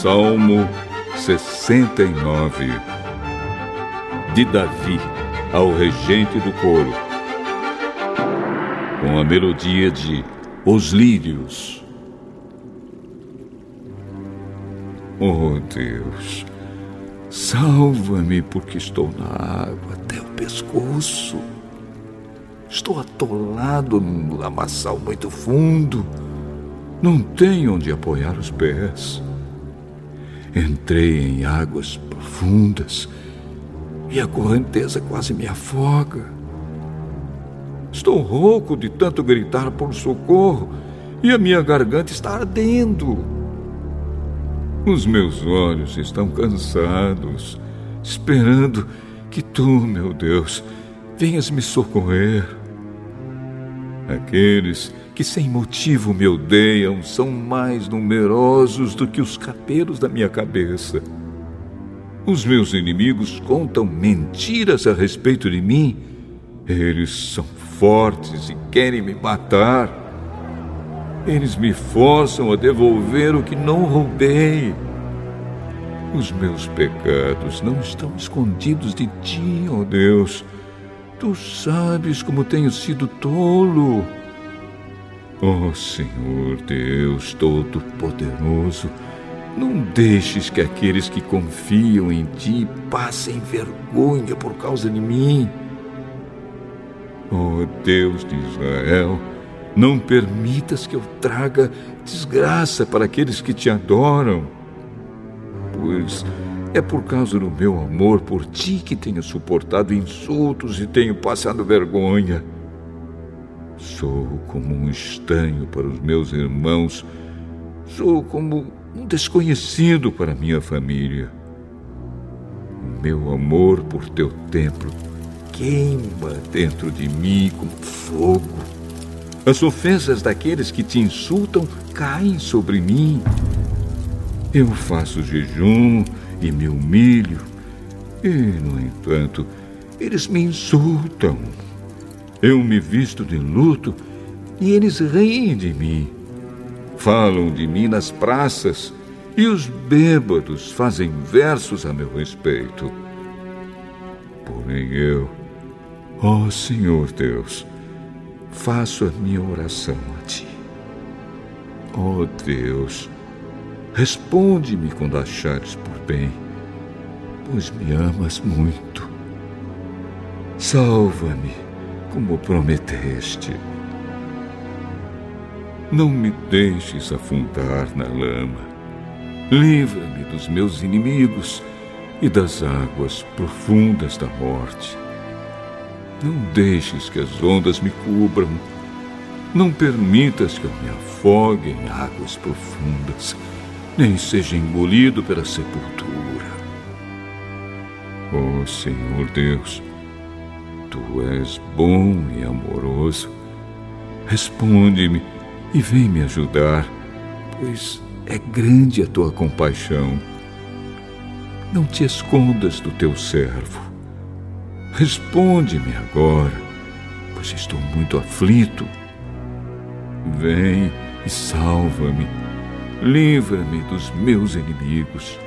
Salmo 69 De Davi ao regente do coro, com a melodia de Os Lírios. Oh Deus, salva-me porque estou na água até o pescoço. Estou atolado num lamaçal muito fundo. Não tenho onde apoiar os pés. Entrei em águas profundas e a correnteza quase me afoga. Estou rouco de tanto gritar por socorro e a minha garganta está ardendo. Os meus olhos estão cansados, esperando que tu, meu Deus, venhas me socorrer. Aqueles que sem motivo me odeiam são mais numerosos do que os cabelos da minha cabeça. Os meus inimigos contam mentiras a respeito de mim. Eles são fortes e querem me matar. Eles me forçam a devolver o que não roubei. Os meus pecados não estão escondidos de ti, ó oh Deus. Tu sabes como tenho sido tolo. Ó oh, Senhor Deus Todo-Poderoso, não deixes que aqueles que confiam em Ti passem vergonha por causa de mim. Ó oh, Deus de Israel, não permitas que eu traga desgraça para aqueles que te adoram, pois é por causa do meu amor por ti que tenho suportado insultos e tenho passado vergonha. Sou como um estranho para os meus irmãos, sou como um desconhecido para minha família. O meu amor por teu templo queima dentro de mim como fogo. As ofensas daqueles que te insultam caem sobre mim. Eu faço jejum e me humilho. E, no entanto, eles me insultam. Eu me visto de luto e eles riem de mim. Falam de mim nas praças e os bêbados fazem versos a meu respeito. Porém eu, ó Senhor Deus, faço a minha oração a Ti. Ó Deus, Responde-me quando achares por bem, pois me amas muito. Salva-me, como prometeste. Não me deixes afundar na lama. Livra-me dos meus inimigos e das águas profundas da morte. Não deixes que as ondas me cubram. Não permitas que eu me afogue em águas profundas nem seja engolido pela sepultura. Ó oh, Senhor Deus, tu és bom e amoroso. Responde-me e vem me ajudar, pois é grande a tua compaixão. Não te escondas do teu servo. Responde-me agora, pois estou muito aflito. Vem e salva-me livra-me dos meus inimigos.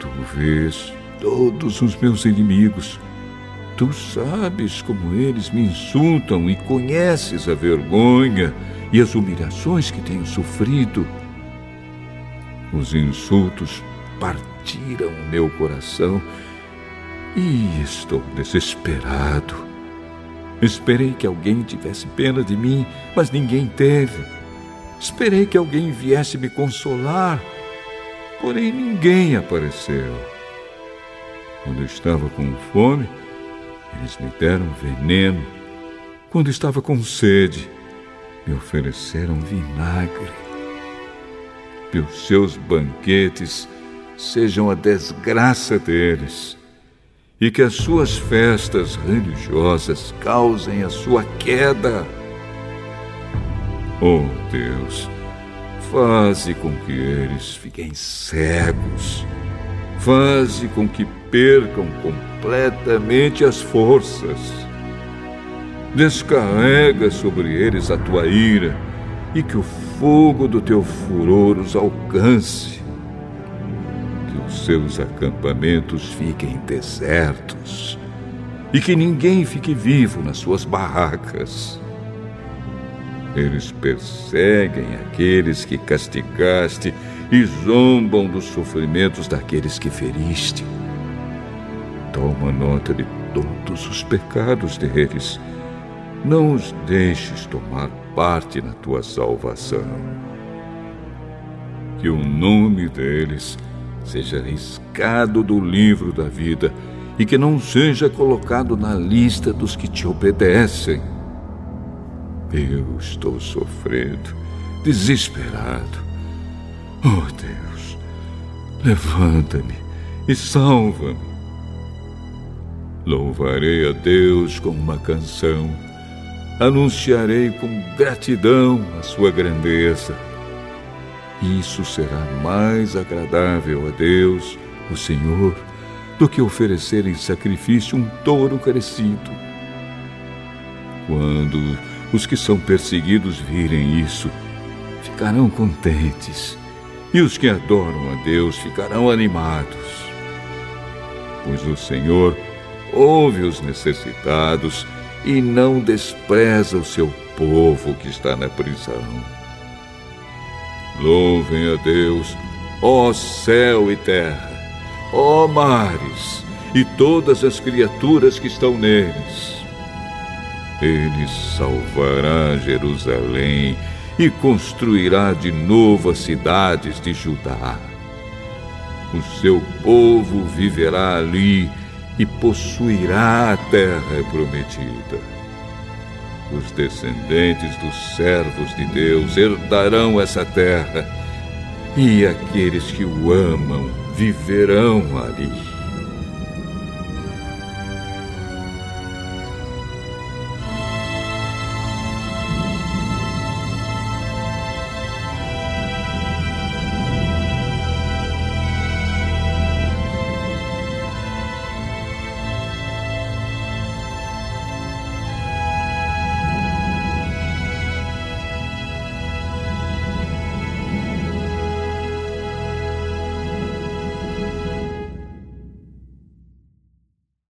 Tu vês todos os meus inimigos. Tu sabes como eles me insultam e conheces a vergonha e as humilhações que tenho sofrido. Os insultos partiram o meu coração e estou desesperado. Esperei que alguém tivesse pena de mim, mas ninguém teve. Esperei que alguém viesse me consolar, porém ninguém apareceu. Quando estava com fome, eles me deram veneno. Quando estava com sede, me ofereceram vinagre. Que os seus banquetes sejam a desgraça deles e que as suas festas religiosas causem a sua queda. Oh Deus, faze com que eles fiquem cegos. Faze com que percam completamente as forças. Descarrega sobre eles a tua ira e que o fogo do teu furor os alcance. os seus acampamentos fiquem desertos e que ninguém fique vivo nas suas barracas. Eles perseguem aqueles que castigaste e zombam dos sofrimentos daqueles que feriste. Toma nota de todos os pecados deles. Não os deixes tomar parte na tua salvação. Que o nome deles seja riscado do livro da vida e que não seja colocado na lista dos que te obedecem. Eu estou sofrendo, desesperado. Oh Deus, levanta-me e salva-me. Louvarei a Deus com uma canção, anunciarei com gratidão a sua grandeza. Isso será mais agradável a Deus, o Senhor, do que oferecer em sacrifício um touro crescido. Quando os que são perseguidos virem isso, ficarão contentes, e os que adoram a Deus ficarão animados. Pois o Senhor ouve os necessitados e não despreza o seu povo que está na prisão. Louvem a Deus, ó céu e terra, ó mares e todas as criaturas que estão neles. Ele salvará Jerusalém e construirá de novo as cidades de Judá. O seu povo viverá ali e possuirá a terra prometida. Os descendentes dos servos de Deus herdarão essa terra, e aqueles que o amam viverão ali.